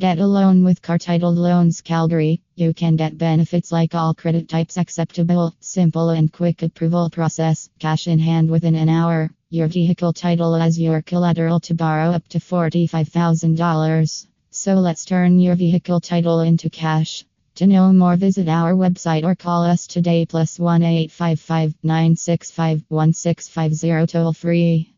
Get a loan with Car Title Loans Calgary. You can get benefits like all credit types acceptable, simple and quick approval process, cash in hand within an hour, your vehicle title as your collateral to borrow up to $45,000. So let's turn your vehicle title into cash. To know more, visit our website or call us today plus 1 855 965 1650 toll free.